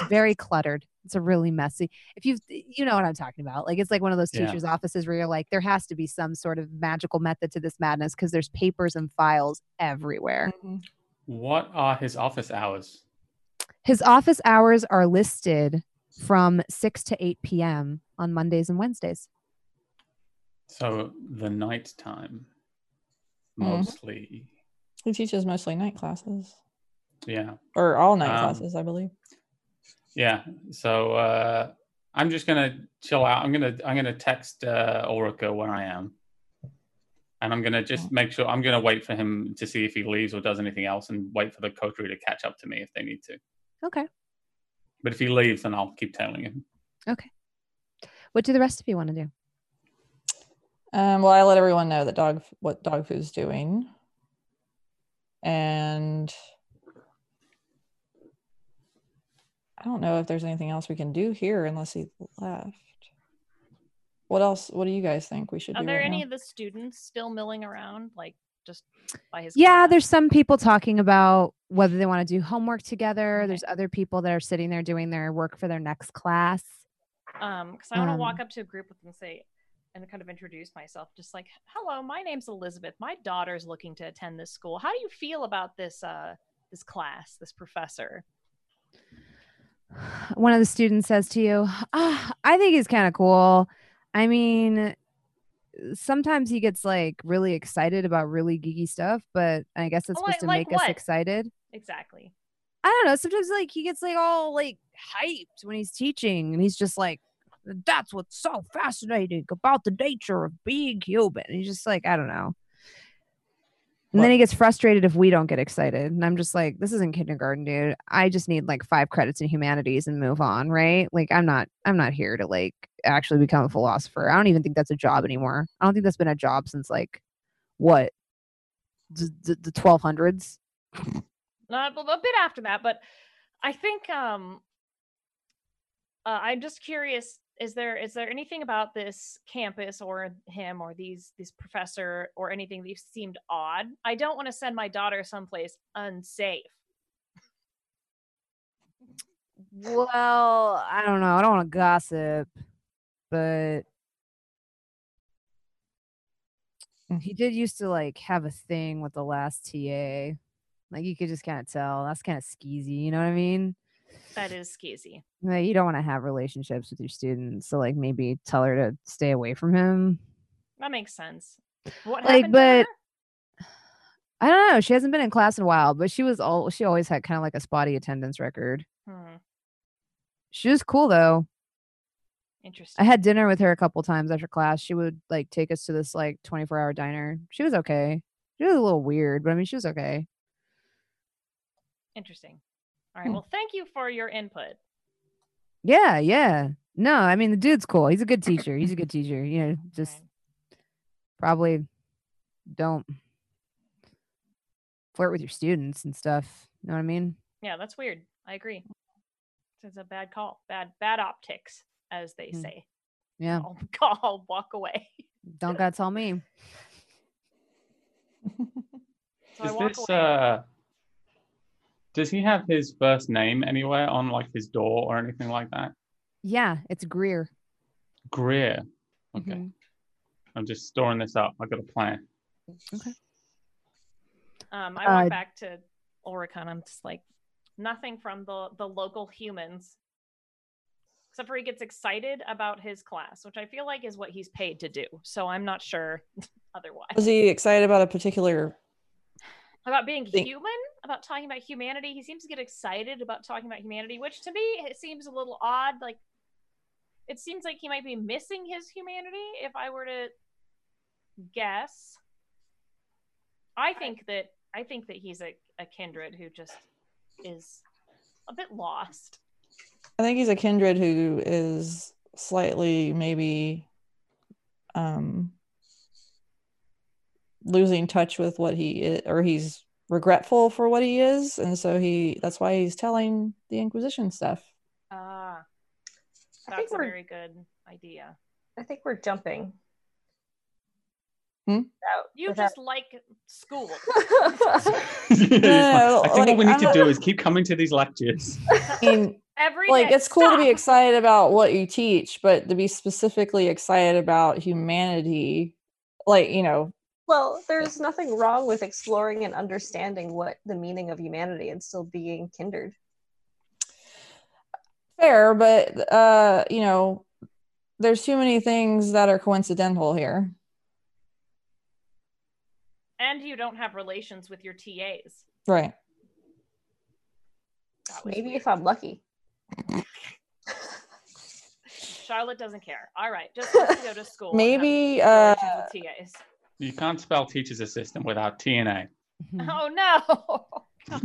[SPEAKER 2] it's very cluttered. It's a really messy. If you you know what I'm talking about, like it's like one of those
[SPEAKER 4] Yeah.
[SPEAKER 2] teachers' offices where you're like, there has to be some sort of magical method to this madness because there's papers and files everywhere.
[SPEAKER 3] Mhm.
[SPEAKER 4] What are his office hours?
[SPEAKER 2] His office hours are listed from 6 to 8 p.m. on Mondays and Wednesdays.
[SPEAKER 4] So the night time,
[SPEAKER 3] Mhm.
[SPEAKER 4] mostly.
[SPEAKER 3] He teaches mostly night classes
[SPEAKER 4] Yeah.
[SPEAKER 3] or all night
[SPEAKER 4] Um,
[SPEAKER 3] classes, I believe.
[SPEAKER 4] Yeah. So uh, I'm just gonna chill out. I'm gonna I'm gonna text uh, Ulrika where I am, and I'm gonna just make sure I'm gonna wait for him to see if he leaves or does anything else, and wait for the coterie to catch up to me if they need to.
[SPEAKER 2] Okay.
[SPEAKER 4] But if he leaves, then I'll keep tailing him. Okay.
[SPEAKER 2] What do the rest of you want to do?
[SPEAKER 3] Um, well, I let everyone know that dog what dog food's doing, and I don't know if there's anything else we can do here unless he left. What else? What do you guys think we should
[SPEAKER 5] Are
[SPEAKER 3] do?
[SPEAKER 5] Are there
[SPEAKER 3] right
[SPEAKER 5] any
[SPEAKER 3] now?
[SPEAKER 5] of the students still milling around, like just by his?
[SPEAKER 2] Yeah,
[SPEAKER 5] class?
[SPEAKER 2] there's some people talking about whether they want to do homework together.
[SPEAKER 5] Okay.
[SPEAKER 2] There's other people that are sitting there doing their work for their next class.
[SPEAKER 5] Um, because I want to walk
[SPEAKER 2] Um,
[SPEAKER 5] up to a group with them and say, and kind of introduce myself, just like, "Hello, my name's Elizabeth. My daughter's looking to attend this school. How do you feel about this uh this class, this professor?"
[SPEAKER 2] One of the students says to you, ah, I think he's kind of cool. I mean, sometimes he gets like really excited about really geeky stuff, but I guess it's supposed to
[SPEAKER 5] like
[SPEAKER 2] make us
[SPEAKER 5] what?
[SPEAKER 2] excited.
[SPEAKER 5] Exactly.
[SPEAKER 2] I don't know. Sometimes like he gets like all like hyped when he's teaching, and he's just like, "That's what's so fascinating about the nature of being human." And he's just like, I don't know. And then he gets frustrated if we don't get excited, and I'm just like, "This isn't kindergarten, dude. I just need like five credits in humanities and move on, right? Like, I'm not, I'm not here to like actually become a philosopher. I don't even think that's a job anymore. I don't think that's been a job since like what the the, the 1200s.
[SPEAKER 5] Not a bit after that, but I think um uh, I'm just curious is there is there anything about this campus or him or these these professor or anything that seemed odd? I don't want to send my daughter someplace unsafe.
[SPEAKER 2] Well, I don't know. I don't want to gossip, but he did used to like have a thing with the last TA. Like you could just kind of tell. That's kind of skeezy. You know what I mean?
[SPEAKER 5] That is skeezy.
[SPEAKER 2] Like you don't want to have relationships with your students, so like maybe tell her to stay away from him.
[SPEAKER 5] That makes sense. What
[SPEAKER 2] Like, but-? I don't know. She hasn't been in class in a while, but she was all she always had kind of like a spotty attendance record.
[SPEAKER 5] Hmm,
[SPEAKER 2] She was cool though.
[SPEAKER 5] interesting.
[SPEAKER 2] I had dinner with her a couple times after class. She would like take us to this like 24 hour diner. She was okay. She was a little weird, but I mean, she was okay.
[SPEAKER 5] Interesting. All right.
[SPEAKER 3] Hmm.
[SPEAKER 5] Well, thank you for your input.
[SPEAKER 2] Yeah, yeah. No, I mean, the dude's cool. He's a good teacher. He's a good teacher. You know, just
[SPEAKER 5] Right.
[SPEAKER 2] probably don't flirt with your students and stuff. You know what I mean?
[SPEAKER 5] Yeah, that's weird. I agree. It's a bad call. Bad bad optics, as they
[SPEAKER 2] Hmm.
[SPEAKER 5] say.
[SPEAKER 2] Yeah.
[SPEAKER 5] I'll, I'll walk away.
[SPEAKER 2] Don't gotta tell me.
[SPEAKER 5] So I
[SPEAKER 4] Is
[SPEAKER 5] walk
[SPEAKER 4] this
[SPEAKER 5] away.
[SPEAKER 4] uh does he have his first name anywhere on like his door or anything like that?
[SPEAKER 2] Yeah, it's Greer.
[SPEAKER 4] Greer. Okay.
[SPEAKER 2] Mhm.
[SPEAKER 4] I'm just storing this up. I got a plan. Okay.
[SPEAKER 5] Um, I walk
[SPEAKER 2] Uh,
[SPEAKER 5] back to Ulrika and I'm just like, nothing from the the local humans, except for he gets excited about his class, which I feel like is what he's paid to do. So I'm not sure otherwise.
[SPEAKER 3] Was he excited about a particular?
[SPEAKER 5] About being
[SPEAKER 3] Think-
[SPEAKER 5] human, about talking about humanity. He seems to get excited about talking about humanity, which to me it seems a little odd. Like it seems like he might be missing his humanity. If I were to guess, I think that I think that he's a, a kindred who just is a bit lost.
[SPEAKER 3] I think he's a kindred who is slightly maybe um losing touch with what he is or he's regretful for what he is and so he that's why he's telling the inquisition stuff
[SPEAKER 5] Ah,
[SPEAKER 6] I think
[SPEAKER 5] that's a
[SPEAKER 6] we're
[SPEAKER 5] very good idea.
[SPEAKER 6] I think we're jumping.
[SPEAKER 3] Hmm?
[SPEAKER 5] You
[SPEAKER 6] without-
[SPEAKER 5] just like school.
[SPEAKER 3] No,
[SPEAKER 4] I think what we need
[SPEAKER 3] I'm
[SPEAKER 4] to
[SPEAKER 3] not-
[SPEAKER 4] do is keep coming to these lectures.
[SPEAKER 3] i mean
[SPEAKER 5] Every
[SPEAKER 3] like
[SPEAKER 5] day-
[SPEAKER 3] it's cool to be excited about what you teach but to be specifically excited about humanity like you know
[SPEAKER 6] well, there's nothing wrong with exploring and understanding what the meaning of humanity and still being kindred.
[SPEAKER 3] fair but uh you know there's too many things that are coincidental here
[SPEAKER 5] and you don't have relations with your TAs.
[SPEAKER 3] right
[SPEAKER 6] Maybe
[SPEAKER 5] weird.
[SPEAKER 6] if I'm lucky.
[SPEAKER 5] Charlotte doesn't care. All right, just let's go to school.
[SPEAKER 3] maybe uh
[SPEAKER 5] relations with TAs.
[SPEAKER 4] You can't spell teacher's assistant without TNA.
[SPEAKER 5] Oh no,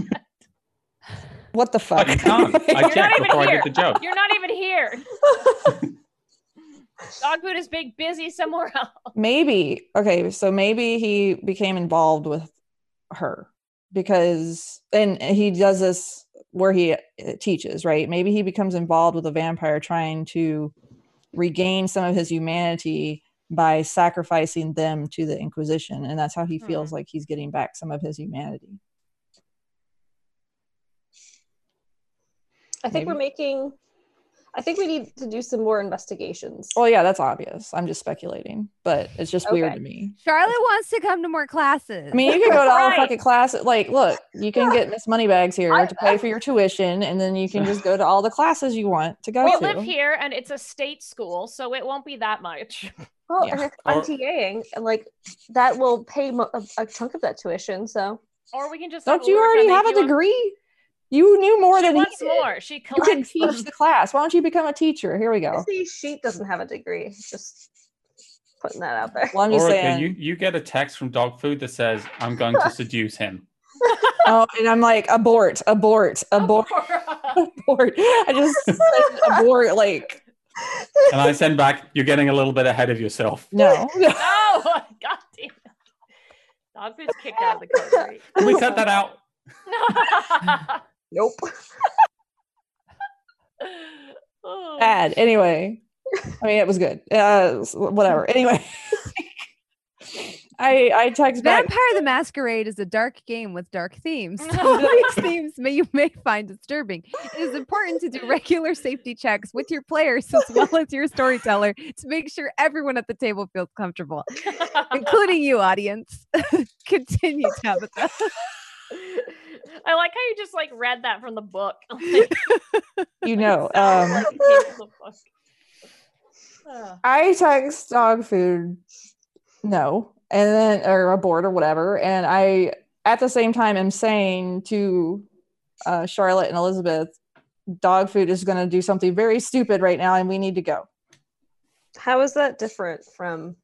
[SPEAKER 3] what the fuck
[SPEAKER 4] I can't. I
[SPEAKER 5] not
[SPEAKER 4] checked
[SPEAKER 5] even
[SPEAKER 4] before I
[SPEAKER 5] here.
[SPEAKER 4] did the joke.
[SPEAKER 5] you're not even here. Dog food is being busy somewhere else.
[SPEAKER 3] maybe okay so maybe he became involved with her because and he does this where he uh, teaches right maybe he becomes involved with a vampire trying to regain some of his humanity by sacrificing them to the inquisition and that's how he feels
[SPEAKER 5] Hmm.
[SPEAKER 3] like he's getting back some of his humanity
[SPEAKER 6] I think we're making. I think we need to do some more investigations.
[SPEAKER 3] well yeah that's obvious i'm just speculating but it's just weird to me
[SPEAKER 2] Charlotte wants to come to more classes.
[SPEAKER 3] I mean, you can go to all the fucking classes. Like, look, you can get Miss Moneybags here
[SPEAKER 6] I-
[SPEAKER 3] to pay for your tuition, and then you can just go to all the classes you want to go
[SPEAKER 5] We
[SPEAKER 3] to.
[SPEAKER 5] live here, and it's a state school, so it won't be that much.
[SPEAKER 6] Well,
[SPEAKER 3] Yeah.
[SPEAKER 6] and if I'm TAing, and like that will pay mo- a, a chunk of that tuition. So
[SPEAKER 5] Or we can just
[SPEAKER 3] Don't you already have a
[SPEAKER 5] you
[SPEAKER 3] degree? You knew more
[SPEAKER 5] She
[SPEAKER 3] than
[SPEAKER 5] wants
[SPEAKER 3] he did.
[SPEAKER 5] more. She
[SPEAKER 3] You can teach
[SPEAKER 5] them.
[SPEAKER 3] the class. Why don't you become a teacher? Here we go.
[SPEAKER 6] the sheet doesn't have a degree. Just putting that out there.
[SPEAKER 3] Well, I'm just
[SPEAKER 4] Orica,
[SPEAKER 3] saying.
[SPEAKER 4] you, you get a text from dog food that says, I'm going to seduce him.
[SPEAKER 3] oh, and I'm like, abort, abort, abort, abort. I just said abort. Like,
[SPEAKER 4] And I send back, You're getting a little bit ahead of yourself.
[SPEAKER 3] no.
[SPEAKER 5] no, god damn it. Dog food's kicked out of the country.
[SPEAKER 4] Can we cut that out? No.
[SPEAKER 3] nope.
[SPEAKER 5] Oh.
[SPEAKER 3] Bad. Anyway, I mean, it was good. Uh, whatever. Anyway, I I text back.
[SPEAKER 2] Vampire the Masquerade is a dark game with dark themes. These themes may you may find disturbing. It is important to do regular safety checks with your players as well as your storyteller to make sure everyone at the table feels comfortable, including you, audience. Continue, Tabitha.
[SPEAKER 5] I like how you just like read that from the book.
[SPEAKER 3] You know,
[SPEAKER 5] sounds
[SPEAKER 3] um,
[SPEAKER 5] like it came from the book. Ugh.
[SPEAKER 3] I text dog food no and then or a board or whatever and i at the same time am saying to uh, charlotte and elizabeth dog food is going to do something very stupid right now and we need to go
[SPEAKER 6] How is that different from?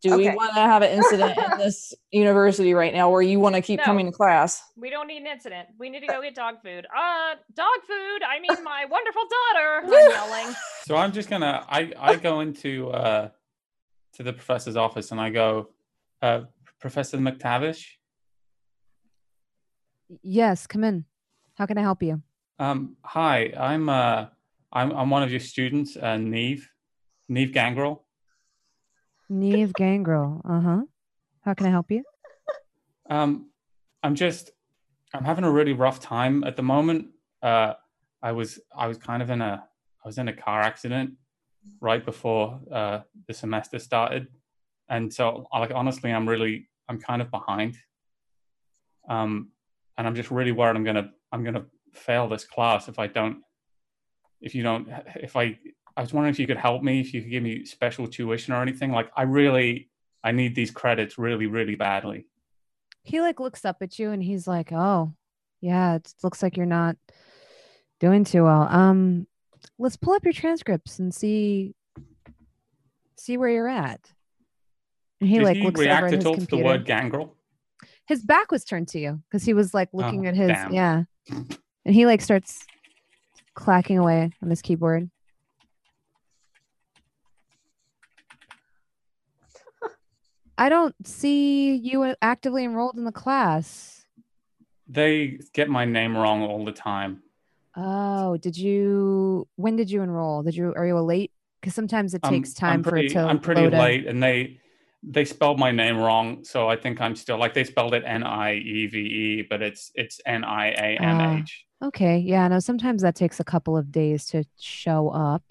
[SPEAKER 3] do we want to have an incident in this university right now where you want to keep
[SPEAKER 5] No.
[SPEAKER 3] coming to class
[SPEAKER 5] We don't need an incident. We need to go get dog food. Uh, dog food. I mean, my wonderful daughter. I'm yelling.
[SPEAKER 4] So I'm just gonna I I go into uh to the professor's office and I go, uh, Professor McTavish,
[SPEAKER 2] Yes, come in. How can I help you?
[SPEAKER 4] um, hi, I'm uh I'm I'm one of your students, uh, Niamh, Niamh Gangrel.
[SPEAKER 2] Niamh Gangrel. Uh huh. How can I help you?
[SPEAKER 4] Um, I'm just I'm having a really rough time at the moment. Uh, I was I was kind of in a I was in a car accident right before uh, the semester started, and so like honestly, I'm really I'm kind of behind. Um, and I'm just really worried I'm gonna I'm gonna fail this class if I don't if you don't if I I was wondering if you could help me if you could give me special tuition or anything like I really I need these credits really really badly.
[SPEAKER 2] He like looks up at you and he's like, "Oh, yeah, it looks like you're not doing too well. Um, let's pull up your transcripts and see see where you're at." And he
[SPEAKER 4] Did
[SPEAKER 2] like
[SPEAKER 4] he
[SPEAKER 2] looks over
[SPEAKER 4] react
[SPEAKER 2] at
[SPEAKER 4] at
[SPEAKER 2] his
[SPEAKER 4] all to the word gangrel?
[SPEAKER 2] his back was turned to you because he was like oh, looking
[SPEAKER 4] Oh,
[SPEAKER 2] at his
[SPEAKER 4] damn.
[SPEAKER 2] yeah, and he like starts clacking away on his keyboard. I don't see you actively enrolled in the class.
[SPEAKER 4] They get my name wrong all the time.
[SPEAKER 2] Oh, did you? When did you enroll? Did you? Are you a late? Because sometimes it
[SPEAKER 4] I'm-
[SPEAKER 2] takes time
[SPEAKER 4] I'm
[SPEAKER 2] for
[SPEAKER 4] pretty,
[SPEAKER 2] it to.
[SPEAKER 4] I'm pretty late, and they they spelled my name wrong, so I think I'm still like they spelled it N I E V E, but it's it's N I A M H.
[SPEAKER 2] Okay, yeah, no. Sometimes that takes a couple of days to show up.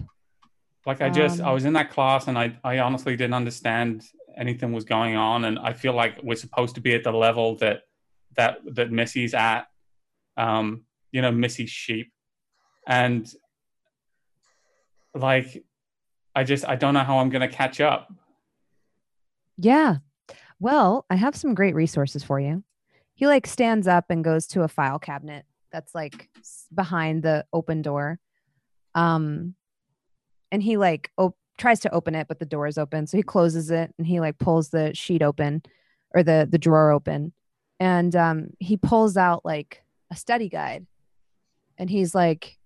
[SPEAKER 4] Like I just I
[SPEAKER 2] Um,
[SPEAKER 4] was in that class, and I I honestly didn't understand anything was going on, and I feel like we're supposed to be at the level that that that Missy's at, um, you know, Missy's sheep, and like I just I don't know how I'm gonna catch up.
[SPEAKER 2] Yeah. Well, I have some great resources for you. He like stands up and goes to a file cabinet that's like behind the open door. Um and he like op- tries to open it but the door is open. So he closes it and he like pulls the sheet open or the the drawer open. And um he pulls out like a study guide. And he's like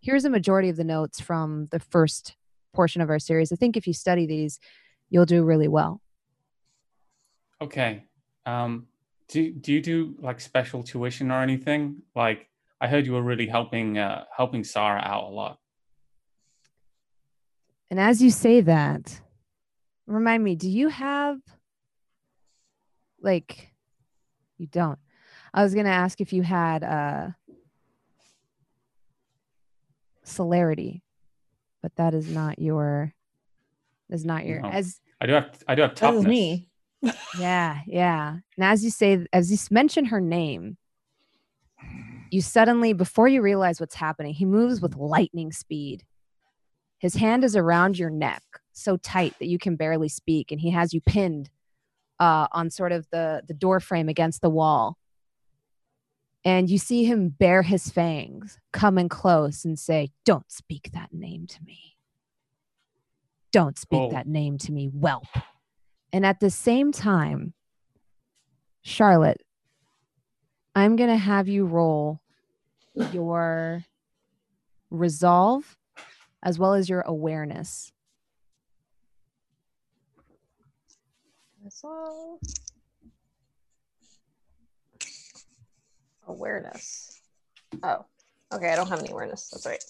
[SPEAKER 2] here's a majority of the notes from the first portion of our series. I think if you study these, you'll do really well.
[SPEAKER 4] Okay. Um, do do you do like special tuition or anything? Like I heard you were really helping uh, helping Sarah out a lot.
[SPEAKER 2] And as you say that, remind me, do you have like you don't. I was gonna ask if you had uh celerity, but that is not your is not your
[SPEAKER 4] No.
[SPEAKER 2] as
[SPEAKER 4] I do have I do have
[SPEAKER 3] that
[SPEAKER 4] toughness.
[SPEAKER 3] is me
[SPEAKER 2] yeah, yeah. And as you say, as you mention her name, you suddenly, before you realize what's happening, he moves with lightning speed. His hand is around your neck, so tight that you can barely speak, and he has you pinned uh, on sort of the the door frame against the wall. And you see him bare his fangs, come in close, and say, "Don't speak that name to me. Don't speak
[SPEAKER 4] Oh.
[SPEAKER 2] that name to me, whelp." And at the same time, Charlotte, I'm going to have you roll your resolve as well as your awareness.
[SPEAKER 6] So, awareness. Oh, okay. I don't have any awareness. That's right.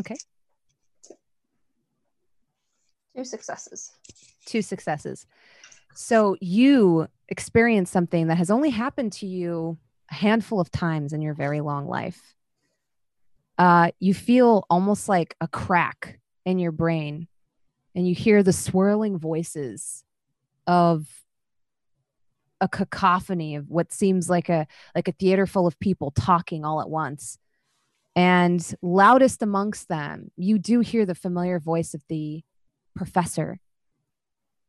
[SPEAKER 2] Okay.
[SPEAKER 6] Two successes.
[SPEAKER 2] Two successes. So you experience something that has only happened to you a handful of times in your very long life. Uh, you feel almost like a crack in your brain, and you hear the swirling voices of a cacophony of what seems like a like a theater full of people talking all at once. And loudest amongst them, you do hear the familiar voice of the professor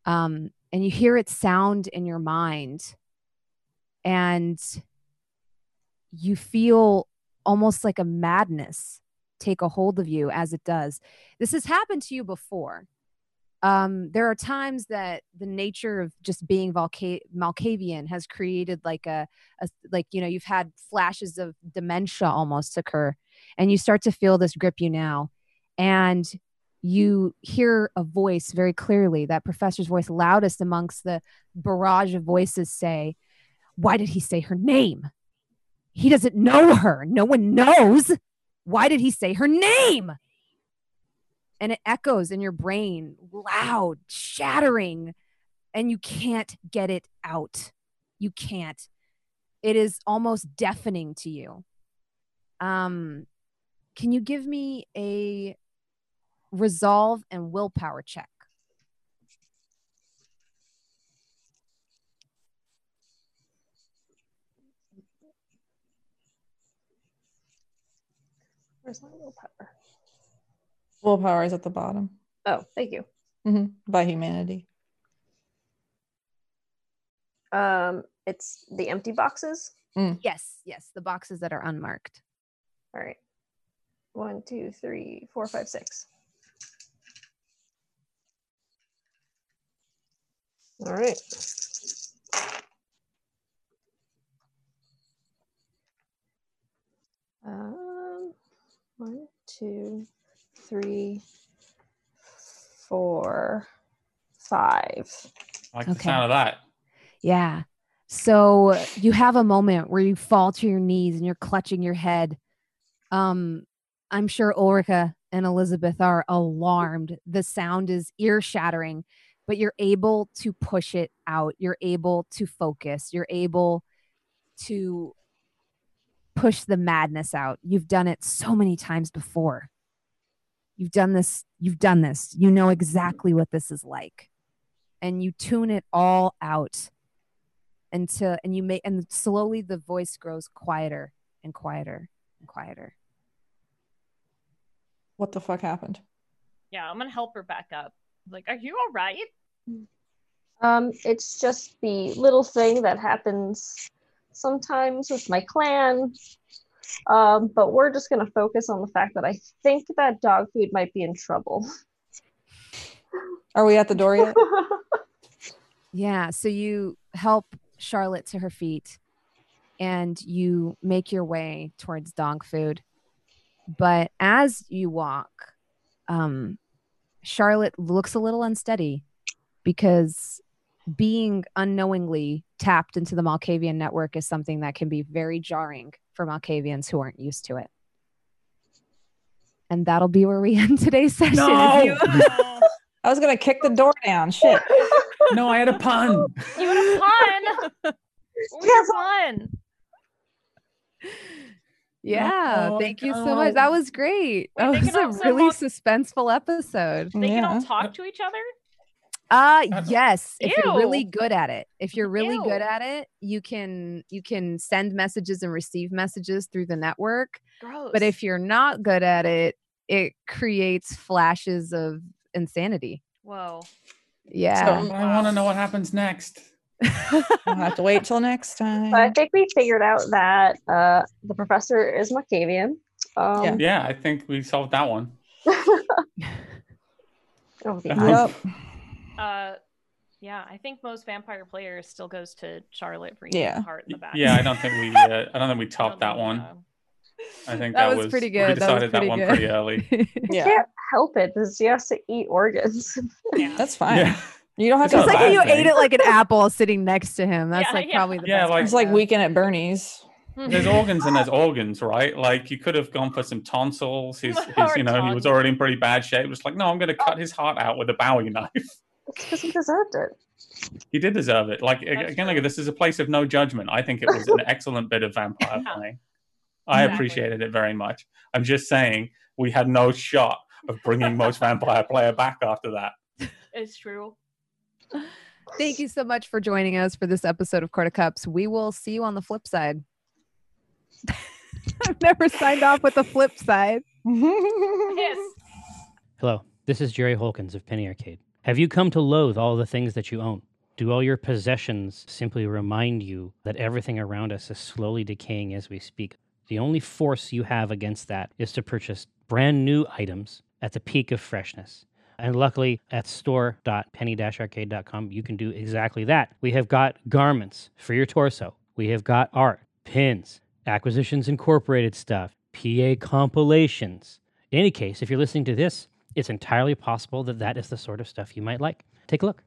[SPEAKER 2] um, and you hear it sound in your mind, and you feel almost like a madness take a hold of you as it does. This has happened to you before. Um, there are times that the nature of just being Volca- Malkavian has created like a, a, like you know you've had flashes of dementia almost occur, and you start to feel this grip you now, and you hear a voice very clearly, that professor's voice, loudest amongst the barrage of voices, say, "Why did he say her name? He doesn't know her. No one knows." Why did he say her name? And it echoes in your brain, loud, shattering, and you can't get it out. You can't. It is almost deafening to you. Um, can you give me a resolve and willpower check?
[SPEAKER 6] Where's my willpower?
[SPEAKER 3] Willpower is at the bottom
[SPEAKER 6] Oh, thank you.
[SPEAKER 3] hmm by humanity.
[SPEAKER 6] Um, it's the empty boxes.
[SPEAKER 2] Yes, yes, the boxes that are unmarked.
[SPEAKER 6] All right. One, two, three, four, five, six. All right. Um, one, two, three, four, five.
[SPEAKER 4] I like the
[SPEAKER 2] Okay.
[SPEAKER 4] sound of that.
[SPEAKER 2] Yeah. So you have a moment where you fall to your knees and you're clutching your head. Um, I'm sure Ulrika and Elizabeth are alarmed. The sound is ear shattering, but you're able to push it out. You're able to focus. You're able to push the madness out. You've done it so many times before. You've done this. You've done this. You know exactly what this is like. And you tune it all out until and you make and slowly the voice grows quieter and quieter and quieter
[SPEAKER 3] What the fuck happened?
[SPEAKER 5] Yeah, I'm gonna help her back up. Like, are you all right?
[SPEAKER 6] Um, it's just the little thing that happens sometimes with my clan. Um, but we're just gonna focus on the fact that I think that dog food might be in trouble.
[SPEAKER 3] Are we at the door yet?
[SPEAKER 2] yeah so you help charlotte to her feet and you make your way towards dog food but as you walk um charlotte looks a little unsteady because being unknowingly tapped into the malkavian network is something that can be very jarring for malkavians who aren't used to it and that'll be where we end today's session If you-
[SPEAKER 3] I was gonna kick the door down. Shit.
[SPEAKER 4] No, I had a pun.
[SPEAKER 5] You had a pun. Where's your pun?
[SPEAKER 2] Yeah,
[SPEAKER 4] Oh,
[SPEAKER 2] thank you so
[SPEAKER 4] uh,
[SPEAKER 2] much. That was great.
[SPEAKER 5] Wait,
[SPEAKER 2] that was a really
[SPEAKER 5] walk-
[SPEAKER 2] suspenseful episode.
[SPEAKER 5] They can all talk to each other.
[SPEAKER 2] Uh yes, if you're really good at it. If you're really good at it, you can you can send messages and receive messages through the network.
[SPEAKER 5] Gross.
[SPEAKER 2] But if you're not good at it, it creates flashes of insanity.
[SPEAKER 5] whoa,
[SPEAKER 2] Yeah.
[SPEAKER 3] So-
[SPEAKER 4] I want to know what happens next.
[SPEAKER 3] I'll have to wait till next time.
[SPEAKER 6] But I think we figured out that uh, the professor is Malkavian. Um,
[SPEAKER 4] Yeah, I think we solved that one.
[SPEAKER 6] oh, the.
[SPEAKER 3] Yep.
[SPEAKER 5] Uh, yeah, I think most vampire players still goes to Charlotte for
[SPEAKER 3] Yeah.
[SPEAKER 5] heart in the back.
[SPEAKER 4] Yeah, I don't think we. Uh, I don't think we topped that one. I think
[SPEAKER 2] That
[SPEAKER 4] that,
[SPEAKER 2] was pretty good.
[SPEAKER 4] We decided that,
[SPEAKER 2] pretty
[SPEAKER 4] one
[SPEAKER 2] good.
[SPEAKER 4] pretty early.
[SPEAKER 6] I
[SPEAKER 3] Yeah.
[SPEAKER 6] can't help it because he has to eat organs.
[SPEAKER 5] yeah.
[SPEAKER 3] That's fine.
[SPEAKER 4] Yeah,
[SPEAKER 3] You don't have
[SPEAKER 4] It's
[SPEAKER 3] to.
[SPEAKER 2] It's like
[SPEAKER 4] a
[SPEAKER 2] you
[SPEAKER 4] bad
[SPEAKER 2] ate it like an apple sitting next to him. That's
[SPEAKER 5] Yeah,
[SPEAKER 2] like
[SPEAKER 5] yeah.
[SPEAKER 2] probably the
[SPEAKER 4] Yeah,
[SPEAKER 2] best.
[SPEAKER 4] like-
[SPEAKER 3] It's like
[SPEAKER 2] though.
[SPEAKER 3] weekend at Bernie's.
[SPEAKER 4] there's organs and there's organs, right? Like you could have gone for some tonsils. His, his you know, he was already in pretty bad shape. It was like, no, I'm going to cut his heart out with a Bowie knife.
[SPEAKER 6] Because he deserved it.
[SPEAKER 4] he did deserve it. Like
[SPEAKER 5] That's
[SPEAKER 4] again,
[SPEAKER 5] true.
[SPEAKER 4] like this is a place of no judgment. I think it was an excellent bit of vampire
[SPEAKER 5] Yeah.
[SPEAKER 4] playing. I
[SPEAKER 5] Exactly.
[SPEAKER 4] appreciated it very much. I'm just saying we had no shot of bringing most vampire player back after that.
[SPEAKER 5] It's true.
[SPEAKER 2] Thank you so much for joining us for this episode of Court of Cups. We will see you on the flip side. I've never signed off with the flip side.
[SPEAKER 5] Yes.
[SPEAKER 1] Hello, this is Jerry Holkins of Penny Arcade. Have you come to loathe all the things that you own? Do all your possessions simply remind you that everything around us is slowly decaying as we speak? The only force you have against that is to purchase brand new items at the peak of freshness. And luckily, at store.penny-arcade.com, you can do exactly that. We have got garments for your torso. We have got art, pins, Acquisitions Incorporated stuff, PA compilations. In any case, if you're listening to this, it's entirely possible that that is the sort of stuff you might like. Take a look.